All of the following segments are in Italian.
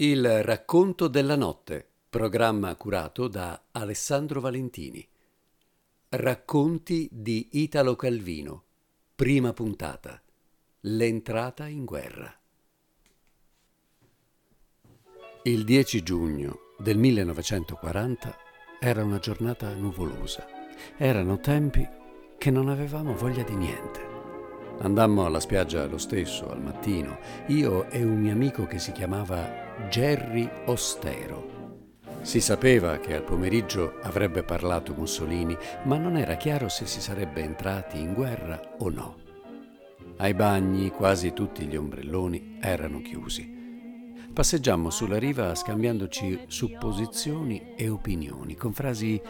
Il racconto della notte, programma curato da Alessandro Valentini. Racconti di Italo Calvino, prima puntata. L'entrata in guerra. Il 10 giugno del 1940 era una giornata nuvolosa. Erano tempi che non avevamo voglia di niente. Andammo alla spiaggia lo stesso, al mattino, io e un mio amico che si chiamava Gerry Ostero. Si sapeva che al pomeriggio avrebbe parlato Mussolini, ma non era chiaro se si sarebbe entrati in guerra o no. Ai bagni quasi tutti gli ombrelloni erano chiusi. Passeggiammo sulla riva scambiandoci supposizioni e opinioni, con frasi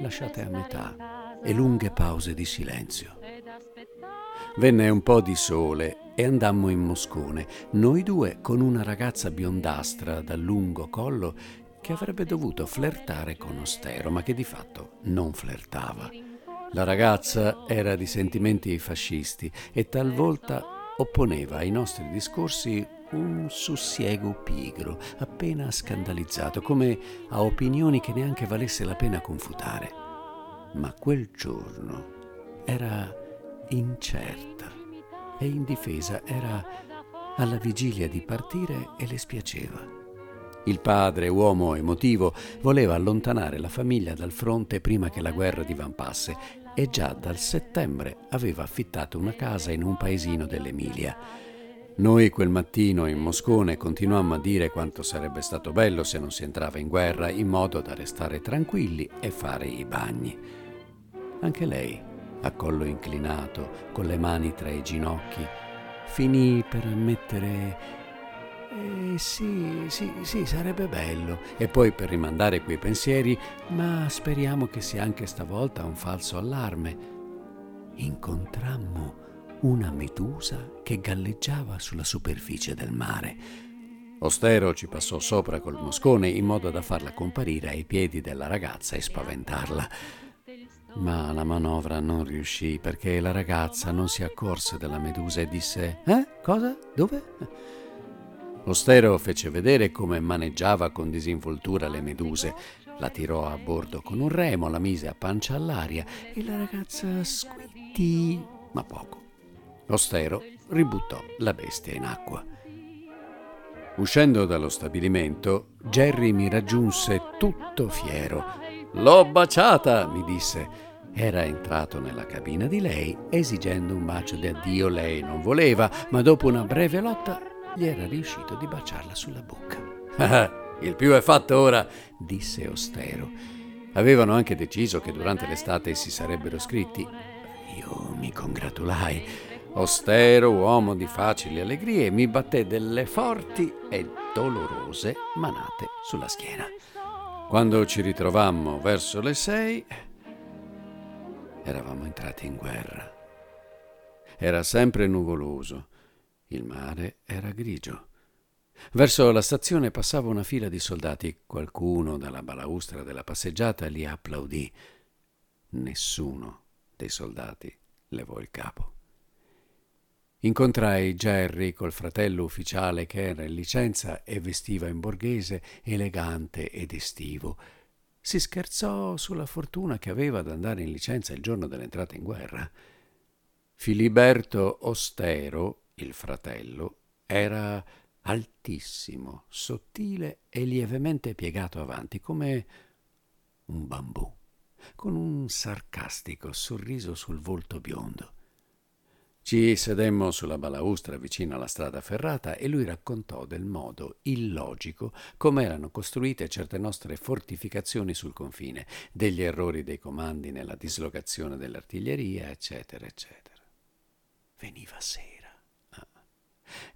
lasciate a metà e lunghe pause di silenzio. Venne un po' di sole e andammo in Moscone, noi due con una ragazza biondastra dal lungo collo che avrebbe dovuto flirtare con Ostero, ma che di fatto non flirtava. La ragazza era di sentimenti fascisti e talvolta opponeva ai nostri discorsi un sussiego pigro, appena scandalizzato, come a opinioni che neanche valesse la pena confutare. Ma quel giorno era incerta e indifesa, era alla vigilia di partire e le spiaceva. Il padre, uomo emotivo, voleva allontanare la famiglia dal fronte prima che la guerra divampasse e già dal settembre aveva affittato una casa in un paesino dell'Emilia. Noi quel mattino in Moscone continuammo a dire quanto sarebbe stato bello se non si entrava in guerra in modo da restare tranquilli e fare i bagni. Anche lei a collo inclinato, con le mani tra i ginocchi, finì per ammettere eh, sì, sì, sì, sarebbe bello. E poi per rimandare quei pensieri, ma speriamo che sia anche stavolta un falso allarme. Incontrammo una medusa che galleggiava sulla superficie del mare. Ostero ci passò sopra col moscone in modo da farla comparire ai piedi della ragazza e spaventarla. Ma la manovra non riuscì perché la ragazza non si accorse della medusa e disse: Eh? Cosa? Dove? Ostero fece vedere come maneggiava con disinvoltura le meduse. La tirò a bordo con un remo, la mise a pancia all'aria e la ragazza squittì, ma poco. Ostero ributtò la bestia in acqua. Uscendo dallo stabilimento, Jerry mi raggiunse tutto fiero L'ho baciata, mi disse. Era entrato nella cabina di lei, esigendo un bacio di addio. Lei non voleva, ma dopo una breve lotta gli era riuscito di baciarla sulla bocca. Il più è fatto ora, disse Ostero. Avevano anche deciso che durante l'estate si sarebbero scritti. Io mi congratulai. Ostero, uomo di facili allegrie, mi batté delle forti e dolorose manate sulla schiena. Quando ci ritrovammo verso le sei, eravamo entrati in guerra. Era sempre nuvoloso, il mare era grigio. Verso la stazione passava una fila di soldati. Qualcuno dalla balaustra della passeggiata li applaudì. Nessuno dei soldati levò il capo. Incontrai Jerry col fratello ufficiale che era in licenza e vestiva in borghese, elegante ed estivo. Si scherzò sulla fortuna che aveva ad andare in licenza il giorno dell'entrata in guerra. Filiberto Ostero, il fratello, era altissimo, sottile e lievemente piegato avanti, come un bambù, con un sarcastico sorriso sul volto biondo. Ci sedemmo sulla balaustra vicino alla strada ferrata e lui raccontò del modo illogico come erano costruite certe nostre fortificazioni sul confine, degli errori dei comandi nella dislocazione dell'artiglieria, eccetera, eccetera. Veniva sera. Ah.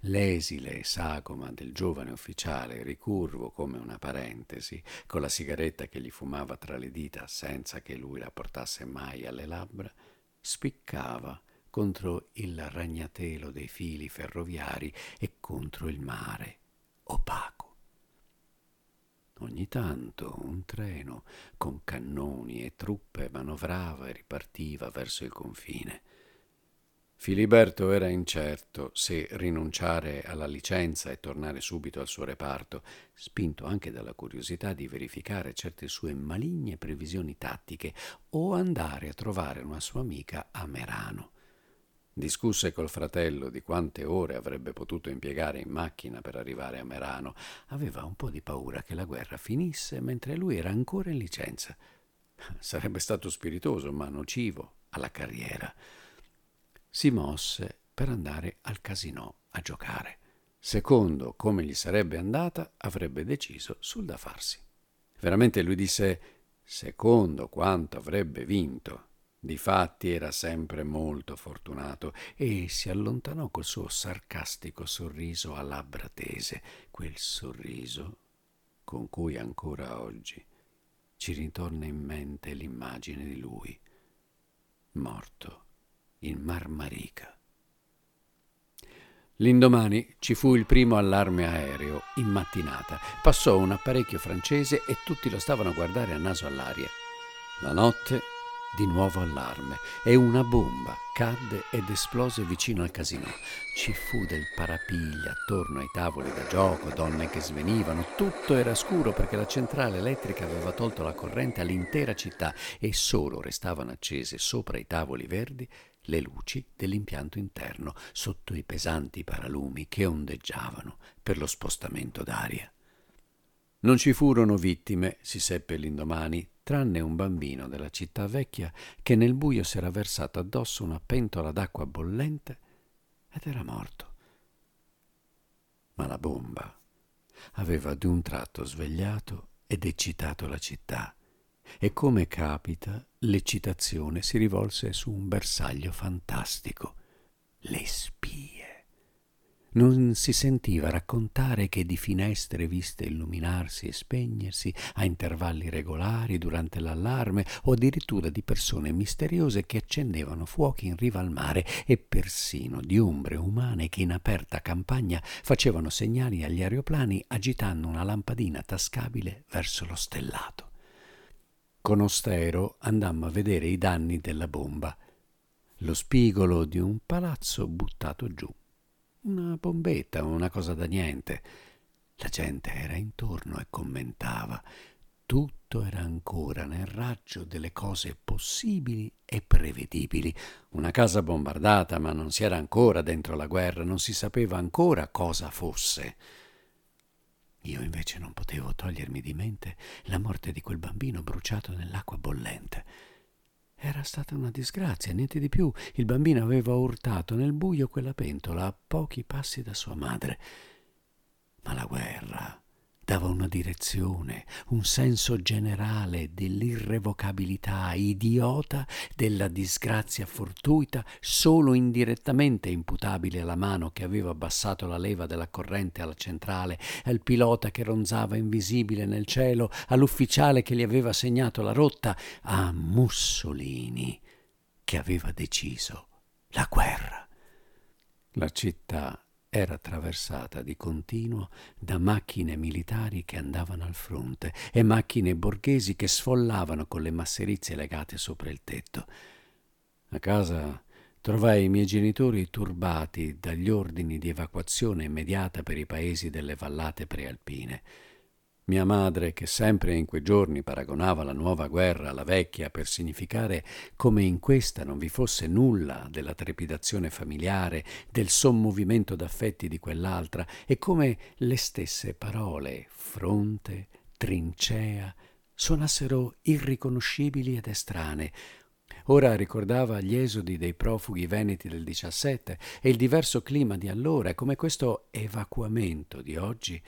L'esile sagoma del giovane ufficiale, ricurvo come una parentesi, con la sigaretta che gli fumava tra le dita senza che lui la portasse mai alle labbra, spiccava contro il ragnatelo dei fili ferroviari e contro il mare opaco. Ogni tanto un treno con cannoni e truppe manovrava e ripartiva verso il confine. Filiberto era incerto se rinunciare alla licenza e tornare subito al suo reparto, spinto anche dalla curiosità di verificare certe sue maligne previsioni tattiche, o andare a trovare una sua amica a Merano. Discusse col fratello di quante ore avrebbe potuto impiegare in macchina per arrivare a Merano. Aveva un po' di paura che la guerra finisse mentre lui era ancora in licenza. Sarebbe stato spiritoso, ma nocivo alla carriera si mosse per andare al casinò a giocare. Secondo come gli sarebbe andata, avrebbe deciso sul da farsi. Veramente lui disse secondo quanto avrebbe vinto. Difatti era sempre molto fortunato e si allontanò col suo sarcastico sorriso a labbra tese, quel sorriso con cui ancora oggi ci ritorna in mente l'immagine di lui, morto in Marmarica. L'indomani ci fu il primo allarme aereo, in mattinata. Passò un apparecchio francese e tutti lo stavano a guardare a naso all'aria. La notte di nuovo allarme e una bomba cadde ed esplose vicino al casino. Ci fu del parapiglia attorno ai tavoli da gioco, donne che svenivano, tutto era scuro perché la centrale elettrica aveva tolto la corrente all'intera città e solo restavano accese sopra i tavoli verdi le luci dell'impianto interno sotto i pesanti paralumi che ondeggiavano per lo spostamento d'aria. Non ci furono vittime, si seppe l'indomani, tranne un bambino della città vecchia che nel buio si era versato addosso una pentola d'acqua bollente ed era morto. Ma la bomba aveva d'un tratto svegliato ed eccitato la città e come capita l'eccitazione si rivolse su un bersaglio fantastico, le spie. Non si sentiva raccontare che di finestre viste illuminarsi e spegnersi a intervalli regolari durante l'allarme o addirittura di persone misteriose che accendevano fuochi in riva al mare e persino di ombre umane che in aperta campagna facevano segnali agli aeroplani agitando una lampadina tascabile verso lo stellato. Con Ostero andammo a vedere i danni della bomba, lo spigolo di un palazzo buttato giù. Una bombetta, una cosa da niente. La gente era intorno e commentava. Tutto era ancora nel raggio delle cose possibili e prevedibili. Una casa bombardata, ma non si era ancora dentro la guerra, non si sapeva ancora cosa fosse. Io invece non potevo togliermi di mente la morte di quel bambino bruciato nell'acqua bollente. Era stata una disgrazia, niente di più. Il bambino aveva urtato nel buio quella pentola a pochi passi da sua madre. Ma la guerra dava una direzione, un senso generale dell'irrevocabilità idiota della disgrazia fortuita, solo indirettamente imputabile alla mano che aveva abbassato la leva della corrente alla centrale, al pilota che ronzava invisibile nel cielo, all'ufficiale che gli aveva segnato la rotta, a Mussolini che aveva deciso la guerra. La città era attraversata di continuo da macchine militari che andavano al fronte e macchine borghesi che sfollavano con le masserizie legate sopra il tetto. A casa trovai i miei genitori turbati dagli ordini di evacuazione immediata per i paesi delle vallate prealpine. Mia madre, che sempre in quei giorni paragonava la nuova guerra alla vecchia per significare come in questa non vi fosse nulla della trepidazione familiare, del sommovimento d'affetti di quell'altra, e come le stesse parole fronte, trincea, suonassero irriconoscibili ed estranee, Ora ricordava gli esodi dei profughi veneti del 17 e il diverso clima di allora come questo evacuamento di oggi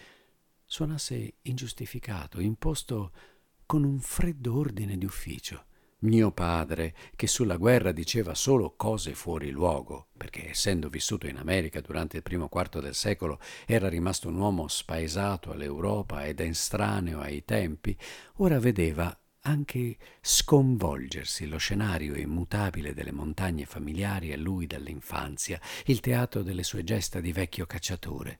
suonasse ingiustificato, imposto con un freddo ordine di ufficio. Mio padre, che sulla guerra diceva solo cose fuori luogo, perché essendo vissuto in America durante il primo quarto del secolo era rimasto un uomo spaesato all'Europa ed estraneo ai tempi, ora vedeva anche sconvolgersi lo scenario immutabile delle montagne familiari a lui dall'infanzia, il teatro delle sue gesta di vecchio cacciatore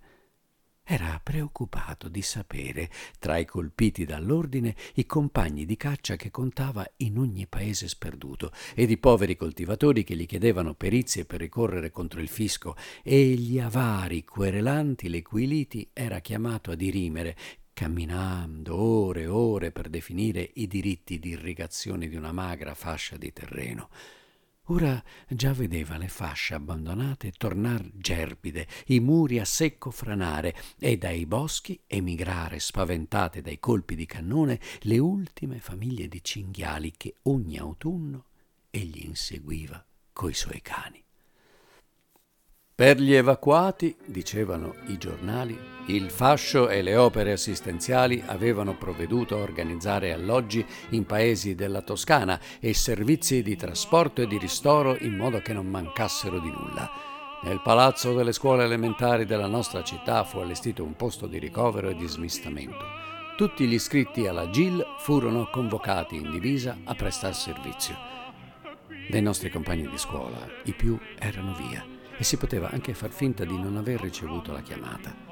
era preoccupato di sapere, tra i colpiti dall'ordine, i compagni di caccia che contava in ogni paese sperduto ed i poveri coltivatori che gli chiedevano perizie per ricorrere contro il fisco e gli avari querelanti le cui liti era chiamato a dirimere camminando ore e ore per definire i diritti di irrigazione di una magra fascia di terreno. Ora già vedeva le fasce abbandonate tornar gerbide, i muri a secco franare e dai boschi emigrare spaventate dai colpi di cannone le ultime famiglie di cinghiali che ogni autunno egli inseguiva coi suoi cani. Per gli evacuati, dicevano i giornali, il fascio e le opere assistenziali avevano provveduto a organizzare alloggi in paesi della Toscana e servizi di trasporto e di ristoro in modo che non mancassero di nulla. Nel palazzo delle scuole elementari della nostra città fu allestito un posto di ricovero e di smistamento. Tutti gli iscritti alla GIL furono convocati in divisa a prestar servizio. Dei nostri compagni di scuola, i più erano via e si poteva anche far finta di non aver ricevuto la chiamata.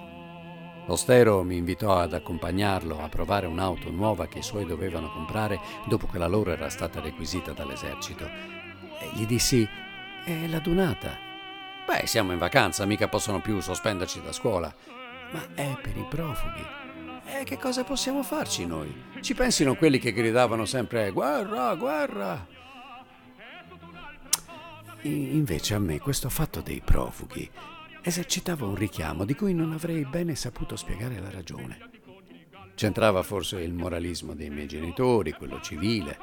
Ostero mi invitò ad accompagnarlo a provare un'auto nuova che i suoi dovevano comprare dopo che la loro era stata requisita dall'esercito. E gli dissi: È la dunata. Beh, siamo in vacanza, mica possono più sospenderci da scuola. Ma è per i profughi. E che cosa possiamo farci noi? Ci pensino quelli che gridavano sempre guerra, guerra. Invece a me questo fatto dei profughi esercitava un richiamo di cui non avrei bene saputo spiegare la ragione. C'entrava forse il moralismo dei miei genitori, quello civile,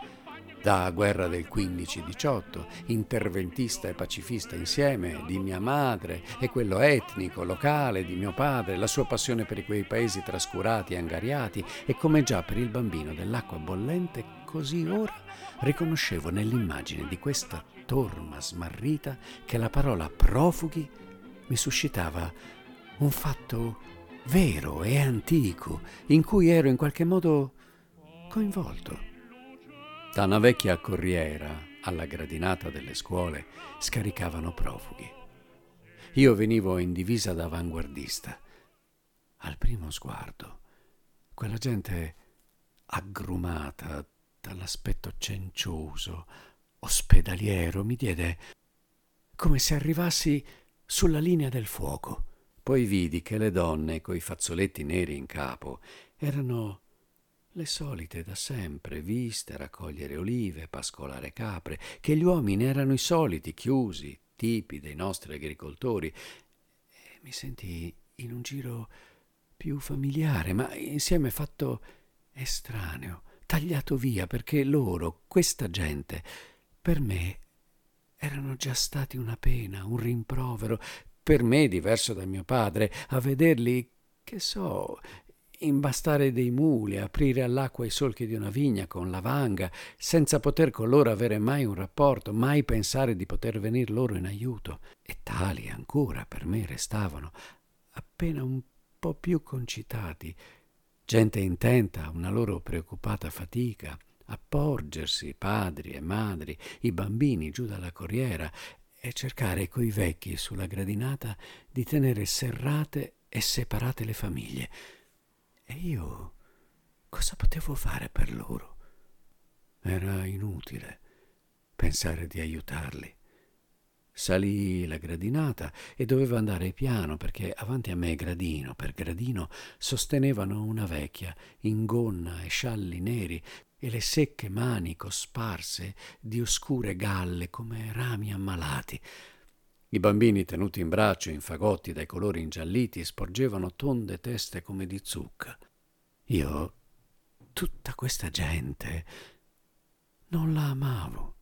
da guerra del 15-18, interventista e pacifista insieme, di mia madre, e quello etnico, locale, di mio padre, la sua passione per quei paesi trascurati e angariati, e come già per il bambino dell'acqua bollente, così ora riconoscevo nell'immagine di questa torma smarrita che la parola profughi mi suscitava un fatto vero e antico in cui ero in qualche modo coinvolto. Da una vecchia corriera alla gradinata delle scuole scaricavano profughi. Io venivo in divisa da avanguardista. Al primo sguardo, quella gente aggrumata dall'aspetto cencioso, ospedaliero, mi diede come se arrivassi sulla linea del fuoco. Poi vidi che le donne coi fazzoletti neri in capo erano le solite da sempre, viste raccogliere olive, pascolare capre, che gli uomini erano i soliti, chiusi, tipi dei nostri agricoltori. E mi sentii in un giro più familiare, ma insieme fatto estraneo, tagliato via, perché loro, questa gente, per me erano già stati una pena, un rimprovero, per me diverso da mio padre, a vederli, che so, imbastare dei muli, aprire all'acqua i solchi di una vigna con la vanga, senza poter con loro avere mai un rapporto, mai pensare di poter venir loro in aiuto. E tali ancora per me restavano, appena un po' più concitati, gente intenta a una loro preoccupata fatica, a porgersi padri e madri, i bambini giù dalla corriera e cercare coi vecchi sulla gradinata di tenere serrate e separate le famiglie. E io cosa potevo fare per loro? Era inutile pensare di aiutarli. Salii la gradinata e dovevo andare piano perché avanti a me gradino per gradino sostenevano una vecchia in gonna e scialli neri e le secche mani cosparse di oscure galle come rami ammalati. I bambini tenuti in braccio in fagotti dai colori ingialliti sporgevano tonde teste come di zucca. Io, tutta questa gente, non la amavo.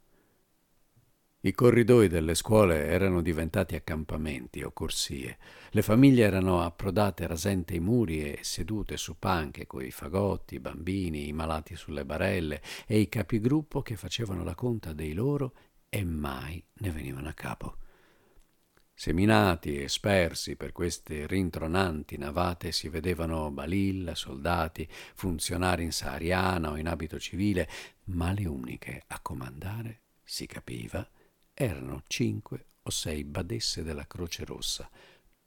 I corridoi delle scuole erano diventati accampamenti o corsie. Le famiglie erano approdate rasente i muri e sedute su panche coi fagotti, i bambini, i malati sulle barelle e i capigruppo che facevano la conta dei loro e mai ne venivano a capo. Seminati e spersi per queste rintronanti navate si vedevano balilla, soldati, funzionari in sahariana o in abito civile, ma le uniche a comandare, si capiva, erano cinque o sei badesse della Croce Rossa,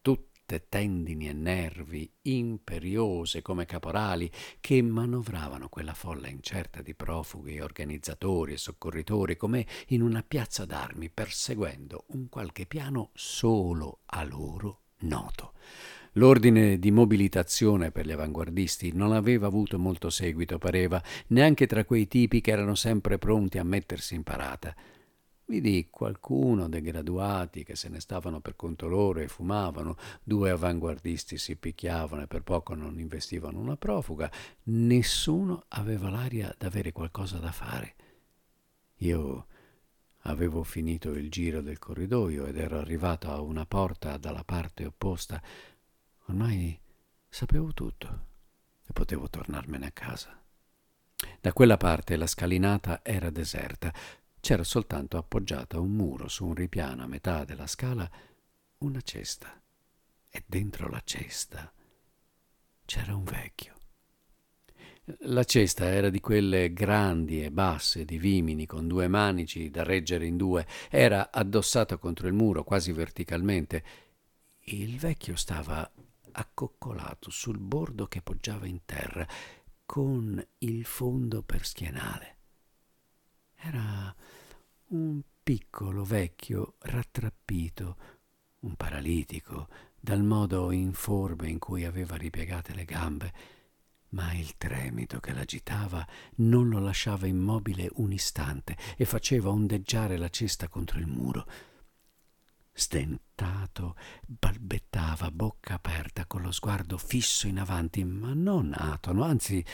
tutte tendini e nervi, imperiose come caporali, che manovravano quella folla incerta di profughi, organizzatori e soccorritori come in una piazza d'armi, perseguendo un qualche piano solo a loro noto. L'ordine di mobilitazione per gli avanguardisti non aveva avuto molto seguito, pareva, neanche tra quei tipi che erano sempre pronti a mettersi in parata. Vidi qualcuno dei graduati che se ne stavano per conto loro e fumavano, due avanguardisti si picchiavano e per poco non investivano una profuga, nessuno aveva l'aria d'avere qualcosa da fare. Io avevo finito il giro del corridoio ed ero arrivato a una porta dalla parte opposta Ormai sapevo tutto e potevo tornarmene a casa. Da quella parte la scalinata era deserta, c'era soltanto appoggiata a un muro su un ripiano a metà della scala una cesta e dentro la cesta c'era un vecchio. La cesta era di quelle grandi e basse di vimini con due manici da reggere in due, era addossata contro il muro quasi verticalmente. Il vecchio stava accoccolato sul bordo che poggiava in terra, con il fondo per schienale. Era un piccolo vecchio rattrappito, un paralitico, dal modo informe in cui aveva ripiegate le gambe, ma il tremito che l'agitava non lo lasciava immobile un istante e faceva ondeggiare la cesta contro il muro. Stentato, balbettava bocca aperta, con lo sguardo fisso in avanti, ma non atono, anzi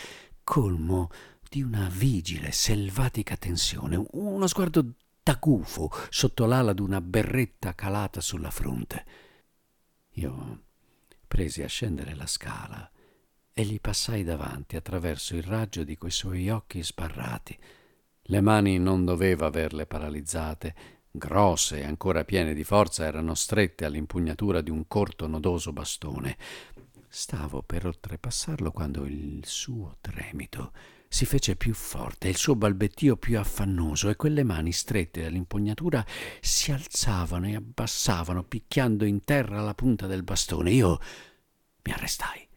colmo di una vigile, selvatica tensione, uno sguardo da gufo sotto l'ala d'una berretta calata sulla fronte. Io presi a scendere la scala e gli passai davanti attraverso il raggio di quei suoi occhi sbarrati. Le mani non doveva averle paralizzate, grosse e ancora piene di forza, erano strette all'impugnatura di un corto nodoso bastone. Stavo per oltrepassarlo quando il suo tremito si fece più forte, il suo balbettio più affannoso e quelle mani strette all'impugnatura si alzavano e abbassavano, picchiando in terra la punta del bastone. Io mi arrestai.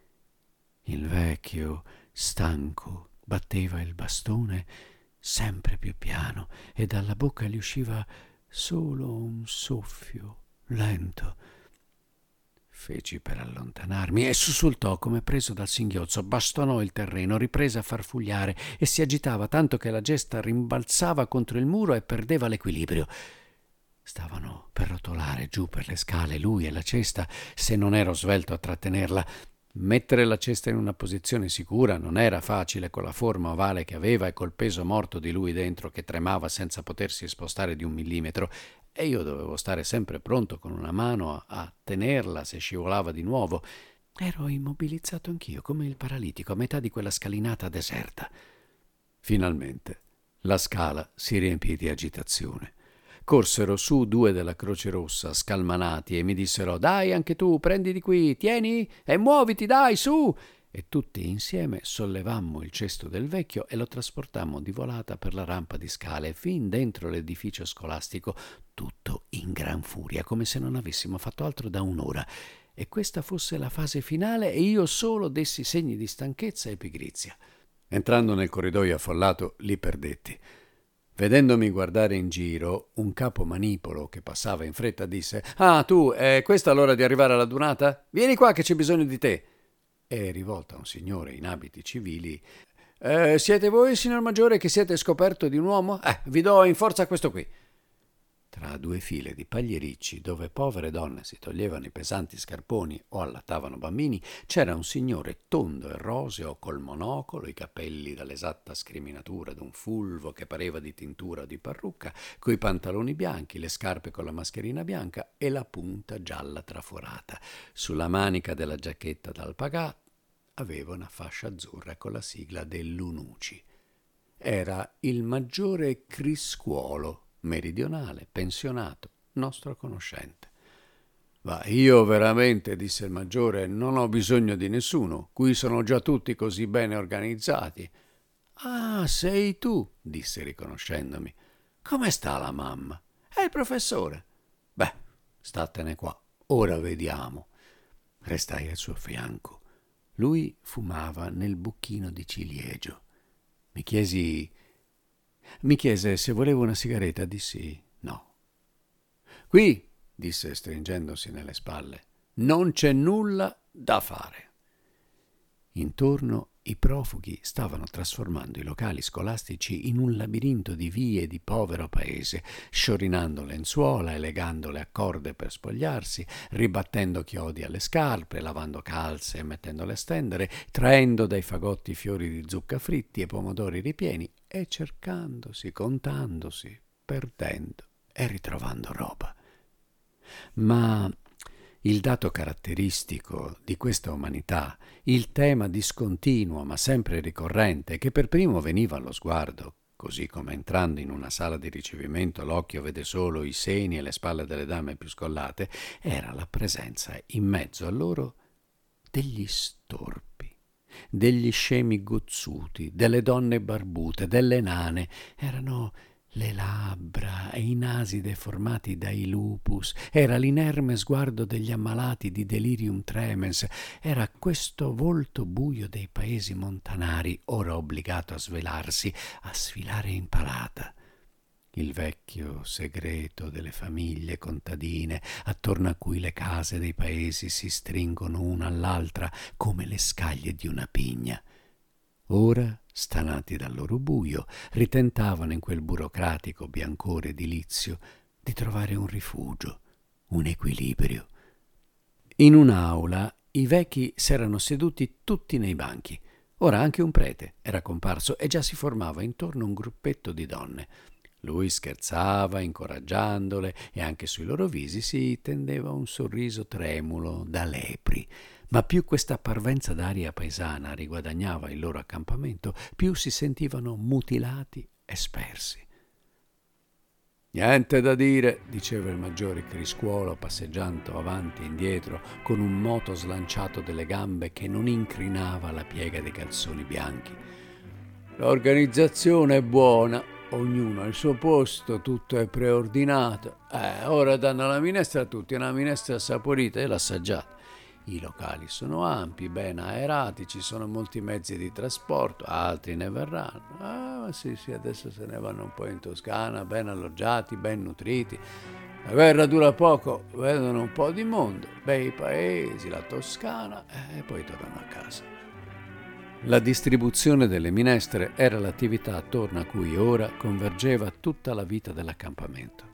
Il vecchio, stanco, batteva il bastone sempre più piano e dalla bocca gli usciva solo un soffio lento. Feci per allontanarmi e sussultò come preso dal singhiozzo, bastonò il terreno, riprese a farfugliare e si agitava tanto che la gesta rimbalzava contro il muro e perdeva l'equilibrio. Stavano per rotolare giù per le scale lui e la cesta, se non ero svelto a trattenerla. Mettere la cesta in una posizione sicura non era facile con la forma ovale che aveva e col peso morto di lui dentro che tremava senza potersi spostare di un millimetro e io dovevo stare sempre pronto con una mano a, tenerla se scivolava di nuovo. Ero immobilizzato anch'io come il paralitico a metà di quella scalinata deserta. Finalmente la scala si riempì di agitazione corsero su due della Croce Rossa, scalmanati, e mi dissero Dai anche tu, prendi di qui, tieni e muoviti, dai, su! E tutti insieme sollevammo il cesto del vecchio e lo trasportammo di volata per la rampa di scale fin dentro l'edificio scolastico, tutto in gran furia, come se non avessimo fatto altro da un'ora. E questa fosse la fase finale e io solo dessi segni di stanchezza e pigrizia. Entrando nel corridoio affollato, li perdetti. Vedendomi guardare in giro, un capo manipolo che passava in fretta disse Ah, tu, è questa l'ora di arrivare alla dunata? Vieni qua che c'è bisogno di te. E rivolto a un signore in abiti civili eh, Siete voi, signor Maggiore, che siete scoperto di un uomo? Eh, vi do in forza questo qui. Tra due file di pagliericci, dove povere donne si toglievano i pesanti scarponi o allattavano bambini, c'era un signore tondo e roseo col monocolo, i capelli dall'esatta scriminatura d'un fulvo che pareva di tintura o di parrucca, coi pantaloni bianchi, le scarpe con la mascherina bianca e la punta gialla traforata. Sulla manica della giacchetta d'alpagà aveva una fascia azzurra con la sigla dell'Unuci. Era il maggiore Criscuolo meridionale, pensionato, nostro conoscente. Ma io veramente, disse il maggiore, non ho bisogno di nessuno, qui sono già tutti così bene organizzati. Ah, sei tu, disse riconoscendomi. Come sta la mamma? È il professore. Beh, statene qua, ora vediamo. Restai al suo fianco. Lui fumava nel bucchino di ciliegio. Mi chiesi. Mi chiese se volevo una sigaretta. Dissi no. Qui, disse stringendosi nelle spalle, non c'è nulla da fare. Intorno i profughi stavano trasformando i locali scolastici in un labirinto di vie di povero paese, sciorinando lenzuola e legandole a corde per spogliarsi, ribattendo chiodi alle scarpe, lavando calze e mettendole a stendere, traendo dai fagotti fiori di zucca fritti e pomodori ripieni e cercandosi, contandosi, perdendo e ritrovando roba. Ma il dato caratteristico di questa umanità, il tema discontinuo ma sempre ricorrente che per primo veniva allo sguardo, così come entrando in una sala di ricevimento l'occhio vede solo i seni e le spalle delle dame più scollate, era la presenza in mezzo a loro degli storpi, degli scemi gozzuti, delle donne barbute, delle nane, erano le labbra e i nasi deformati dai lupus, era l'inerme sguardo degli ammalati di delirium tremens, era questo volto buio dei paesi montanari, ora obbligato a svelarsi, a sfilare in palata. Il vecchio segreto delle famiglie contadine, attorno a cui le case dei paesi si stringono una all'altra come le scaglie di una pigna. Ora stanati dal loro buio, ritentavano in quel burocratico biancore edilizio di trovare un rifugio, un equilibrio. In un'aula i vecchi s'erano seduti tutti nei banchi. Ora anche un prete era comparso e già si formava intorno un gruppetto di donne. Lui scherzava, incoraggiandole, e anche sui loro visi si tendeva un sorriso tremulo da lepri. Ma più questa parvenza d'aria paesana riguadagnava il loro accampamento, più si sentivano mutilati e spersi. Niente da dire, diceva il maggiore Criscuolo passeggiando avanti e indietro con un moto slanciato delle gambe che non incrinava la piega dei calzoni bianchi. L'organizzazione è buona, ognuno al suo posto, tutto è preordinato. Eh, ora danno la minestra a tutti, una minestra saporita e l'assaggiata. I locali sono ampi, ben aerati, ci sono molti mezzi di trasporto, altri ne verranno. Ah, sì, sì, adesso se ne vanno un po' in Toscana, ben alloggiati, ben nutriti. La guerra dura poco, vedono un po' di mondo, bei paesi, la Toscana e poi tornano a casa. La distribuzione delle minestre era l'attività attorno a cui ora convergeva tutta la vita dell'accampamento.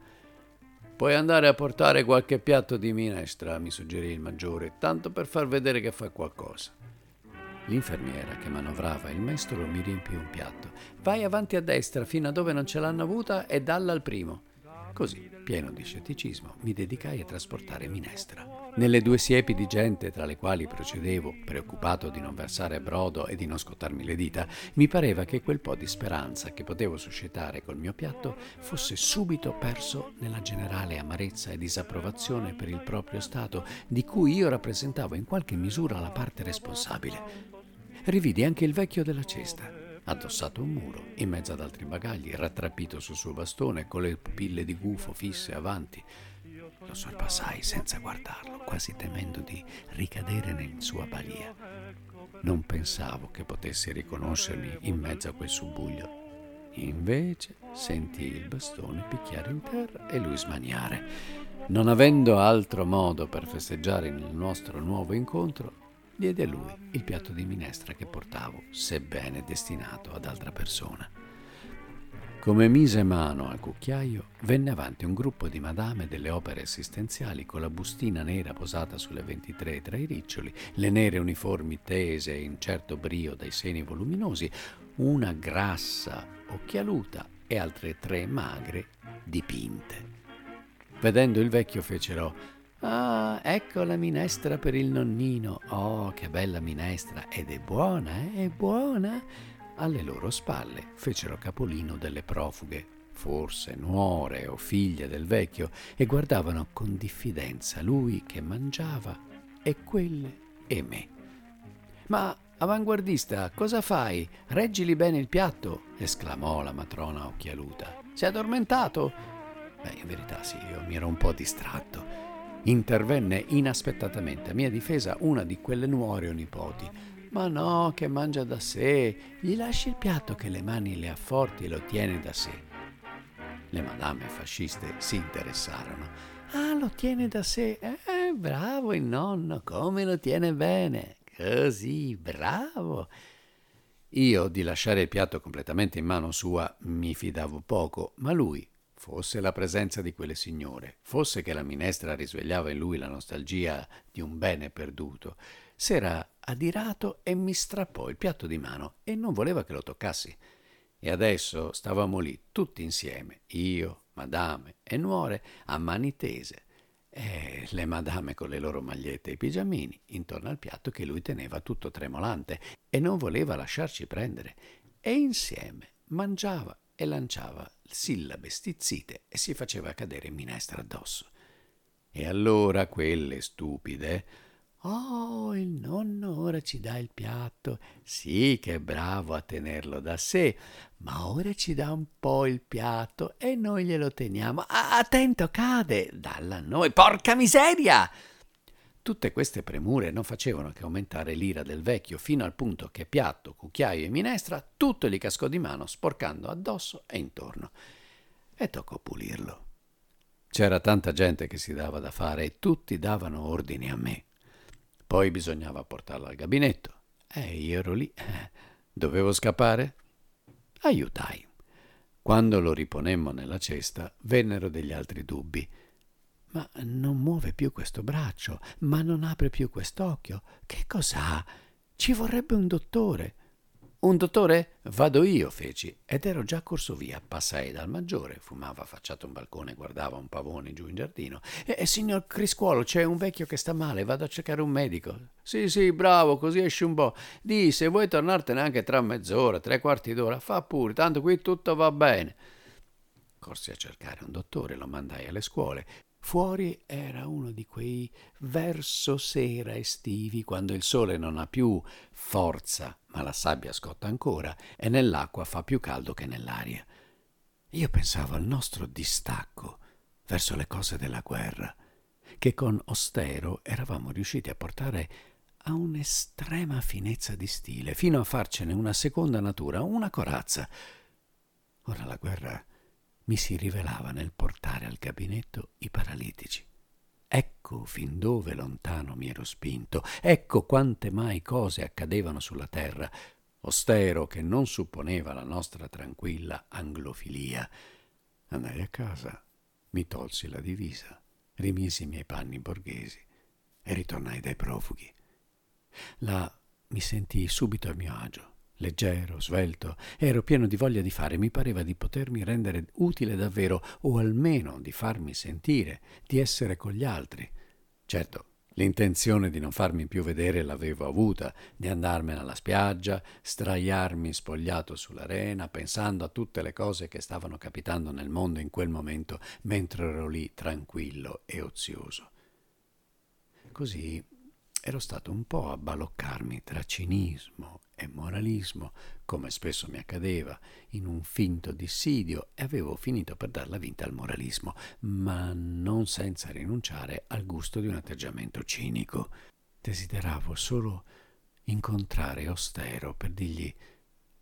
Puoi andare a portare qualche piatto di minestra, mi suggerì il maggiore, tanto per far vedere che fai qualcosa. L'infermiera che manovrava il mestolo mi riempì un piatto. Vai avanti a destra fino a dove non ce l'hanno avuta e dalla al primo. Così, pieno di scetticismo, mi dedicai a trasportare minestra. Nelle due siepi di gente tra le quali procedevo, preoccupato di non versare brodo e di non scottarmi le dita, mi pareva che quel po' di speranza che potevo suscitare col mio piatto fosse subito perso nella generale amarezza e disapprovazione per il proprio stato, di cui io rappresentavo in qualche misura la parte responsabile. Rividi anche il vecchio della cesta addossato a un muro, in mezzo ad altri bagagli, rattrappito sul suo bastone, con le pupille di gufo fisse avanti. Lo sorpassai senza guardarlo, quasi temendo di ricadere in sua balia. Non pensavo che potesse riconoscermi in mezzo a quel subbuglio. Invece sentii il bastone picchiare in terra e lui smaniare. Non avendo altro modo per festeggiare il nostro nuovo incontro, diede a lui il piatto di minestra che portavo, sebbene destinato ad altra persona. Come mise mano al cucchiaio, venne avanti un gruppo di madame delle opere assistenziali con la bustina nera posata sulle 23 tra i riccioli, le nere uniformi tese in certo brio dai seni voluminosi, una grassa occhialuta e altre tre magre dipinte. Vedendo il vecchio fecero Ah, ecco la minestra per il nonnino. Oh, che bella minestra. Ed è buona, eh? È buona. Alle loro spalle fecero capolino delle profughe, forse nuore o figlie del vecchio, e guardavano con diffidenza lui che mangiava e quelle e me. Ma avanguardista, cosa fai? Reggili bene il piatto, esclamò la matrona occhialuta. Sei addormentato? Beh, in verità sì, io mi ero un po' distratto. Intervenne inaspettatamente a mia difesa una di quelle nuore o nipoti. Ma no, che mangia da sé, gli lasci il piatto che le mani le ha forti e lo tiene da sé. Le madame fasciste si interessarono. Ah, lo tiene da sé. Eh, bravo il nonno, come lo tiene bene. Così, bravo. Io di lasciare il piatto completamente in mano sua mi fidavo poco, ma lui, fosse la presenza di quelle signore, fosse che la minestra risvegliava in lui la nostalgia di un bene perduto, s'era adirato e mi strappò il piatto di mano e non voleva che lo toccassi. E adesso stavamo lì tutti insieme, io, madame e nuore, a mani tese, e le madame con le loro magliette e i pigiamini intorno al piatto che lui teneva tutto tremolante e non voleva lasciarci prendere. E insieme mangiava e lanciava sillabe stizzite e si faceva cadere minestra addosso. E allora quelle stupide Oh, il nonno ora ci dà il piatto. Sì, che è bravo a tenerlo da sé, ma ora ci dà un po' il piatto e noi glielo teniamo. Attento, cade! Dalla noi, porca miseria! Tutte queste premure non facevano che aumentare l'ira del vecchio fino al punto che piatto, cucchiaio e minestra tutto gli cascò di mano, sporcando addosso e intorno. E toccò pulirlo. C'era tanta gente che si dava da fare e tutti davano ordini a me. Poi bisognava portarlo al gabinetto. E io ero lì. Dovevo scappare? Aiutai. Quando lo riponemmo nella cesta, vennero degli altri dubbi. Ma non muove più questo braccio, ma non apre più quest'occhio. Che cos'ha? Ci vorrebbe un dottore. Un dottore? Vado io, feci, ed ero già corso via. Passai dal maggiore, fumava affacciato un balcone, guardava un pavone giù in giardino. E, e signor Criscuolo, c'è un vecchio che sta male, vado a cercare un medico. Sì, sì, bravo, così esci un po'. Di, se vuoi tornartene anche tra mezz'ora, tre quarti d'ora, fa pure, tanto qui tutto va bene. Corsi a cercare un dottore, lo mandai alle scuole. Fuori era uno di quei verso sera estivi, quando il sole non ha più forza, ma la sabbia scotta ancora, e nell'acqua fa più caldo che nell'aria. Io pensavo al nostro distacco verso le cose della guerra, che con Ostero eravamo riusciti a portare a un'estrema finezza di stile, fino a farcene una seconda natura, una corazza. Ora la guerra mi si rivelava nel portare al gabinetto i paralitici. Ecco fin dove lontano mi ero spinto, ecco quante mai cose accadevano sulla terra, ostero che non supponeva la nostra tranquilla anglofilia. Andai a casa, mi tolsi la divisa, rimisi i miei panni borghesi e ritornai dai profughi. Là mi sentii subito a mio agio leggero, svelto, ero pieno di voglia di fare, mi pareva di potermi rendere utile davvero, o almeno di farmi sentire, di essere con gli altri. Certo, l'intenzione di non farmi più vedere l'avevo avuta, di andarmene alla spiaggia, straiarmi spogliato sull'arena, pensando a tutte le cose che stavano capitando nel mondo in quel momento, mentre ero lì tranquillo e ozioso. Così ero stato un po' a baloccarmi tra cinismo e moralismo, come spesso mi accadeva, in un finto dissidio, e avevo finito per darla vinta al moralismo, ma non senza rinunciare al gusto di un atteggiamento cinico. Desideravo solo incontrare Ostero per dirgli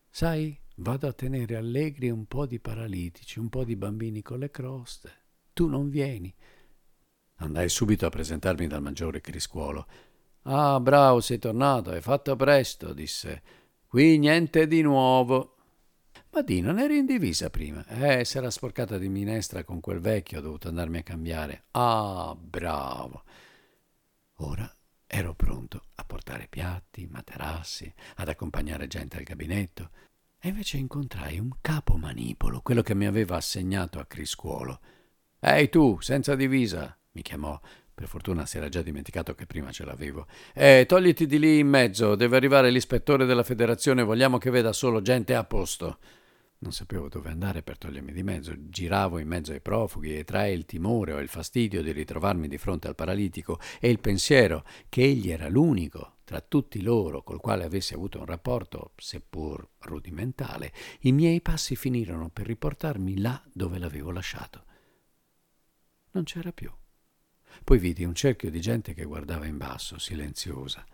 Sai, vado a tenere allegri un po' di paralitici, un po' di bambini con le croste. Tu non vieni. Andai subito a presentarmi dal maggiore Criscuolo Ah, bravo, sei tornato, hai fatto presto, disse. Qui niente di nuovo. Ma di, non eri in divisa prima? Eh, si era sporcata di minestra con quel vecchio, ho dovuto andarmi a cambiare. Ah, bravo. Ora ero pronto a portare piatti, materassi, ad accompagnare gente al gabinetto. E invece incontrai un capo manipolo, quello che mi aveva assegnato a Criscuolo. Ehi tu, senza divisa, mi chiamò per fortuna si era già dimenticato che prima ce l'avevo. Eh, togliti di lì in mezzo, deve arrivare l'ispettore della federazione, vogliamo che veda solo gente a posto. Non sapevo dove andare per togliermi di mezzo, giravo in mezzo ai profughi e trae il timore o il fastidio di ritrovarmi di fronte al paralitico e il pensiero che egli era l'unico tra tutti loro col quale avessi avuto un rapporto, seppur rudimentale, i miei passi finirono per riportarmi là dove l'avevo lasciato. Non c'era più Poi vidi un cerchio di gente che guardava in basso, silenziosa.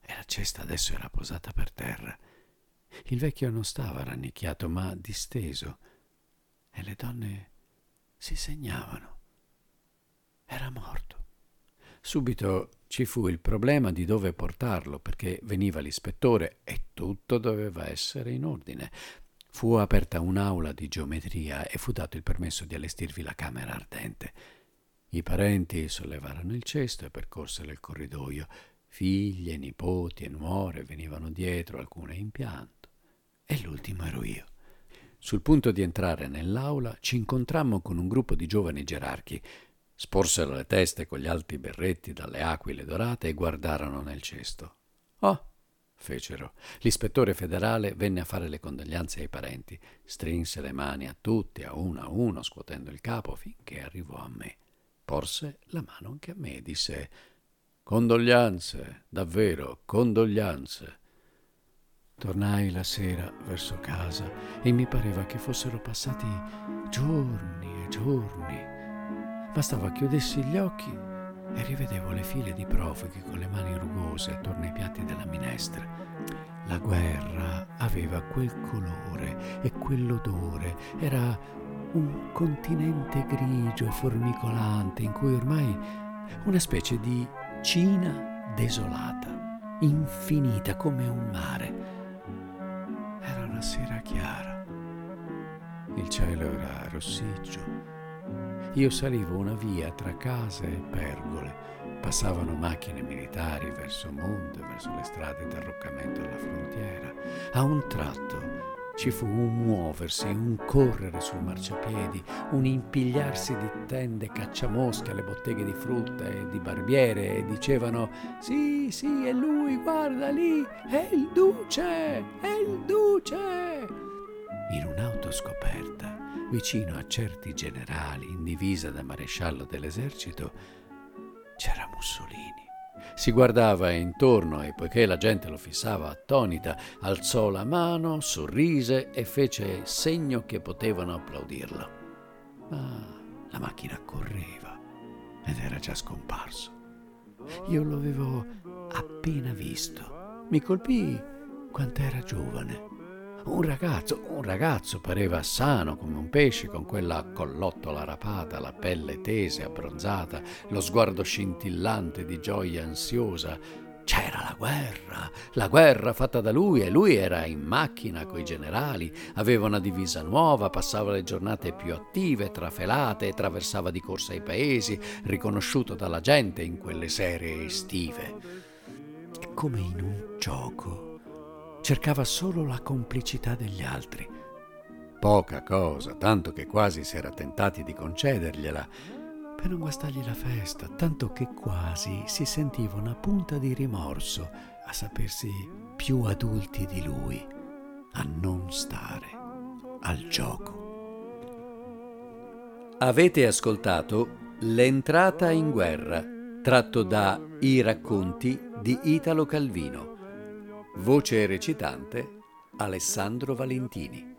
E la cesta adesso era posata per terra. Il vecchio non stava rannicchiato, ma disteso. E le donne si segnavano. Era morto. Subito ci fu il problema di dove portarlo, perché veniva l'ispettore e tutto doveva essere in ordine. Fu aperta un'aula di geometria e fu dato il permesso di allestirvi la camera ardente. I parenti sollevarono il cesto e percorsero il corridoio. Figlie, nipoti e nuore venivano dietro, alcune in pianto. E l'ultimo ero io. Sul punto di entrare nell'aula ci incontrammo con un gruppo di giovani gerarchi. Sporsero le teste con gli alti berretti dalle aquile dorate e guardarono nel cesto. Oh, fecero. L'ispettore federale venne a fare le condoglianze ai parenti, strinse le mani a tutti, a uno a uno, scuotendo il capo finché arrivò a me. Porse la mano anche a me e disse Condoglianze, davvero, condoglianze. Tornai la sera verso casa e mi pareva che fossero passati giorni e giorni. Bastava chiudessi gli occhi e rivedevo le file di profughi con le mani rugose attorno ai piatti della minestra. La guerra aveva quel colore e quell'odore, era un continente grigio formicolante in cui ormai una specie di Cina desolata, infinita come un mare. Era una sera chiara. Il cielo era rossiccio io salivo una via tra case e pergole. Passavano macchine militari verso monte, verso le strade d'arroccamento alla frontiera. A un tratto ci fu un muoversi, un correre sul marciapiedi, un impigliarsi di tende cacciamosche alle botteghe di frutta e di barbiere e dicevano Sì, sì, è lui, guarda lì, è il duce, è il duce. In un'auto scoperta vicino a certi generali in divisa da maresciallo dell'esercito, c'era Mussolini. Si guardava intorno e poiché la gente lo fissava attonita, alzò la mano, sorrise e fece segno che potevano applaudirlo. Ma la macchina correva ed era già scomparso. Io lo avevo appena visto. Mi colpì quant'era giovane un ragazzo, un ragazzo pareva sano come un pesce, con quella collottola rapata, la pelle tesa e abbronzata, lo sguardo scintillante di gioia ansiosa. C'era la guerra, la guerra fatta da lui e lui era in macchina coi generali, aveva una divisa nuova, passava le giornate più attive, trafelate, attraversava di corsa i paesi, riconosciuto dalla gente in quelle sere estive. E come in un gioco cercava solo la complicità degli altri. Poca cosa, tanto che quasi si era tentati di concedergliela, per non guastargli la festa, tanto che quasi si sentiva una punta di rimorso a sapersi più adulti di lui, a non stare al gioco. Avete ascoltato L'entrata in guerra, tratto da I racconti di Italo Calvino. Voce recitante Alessandro Valentini.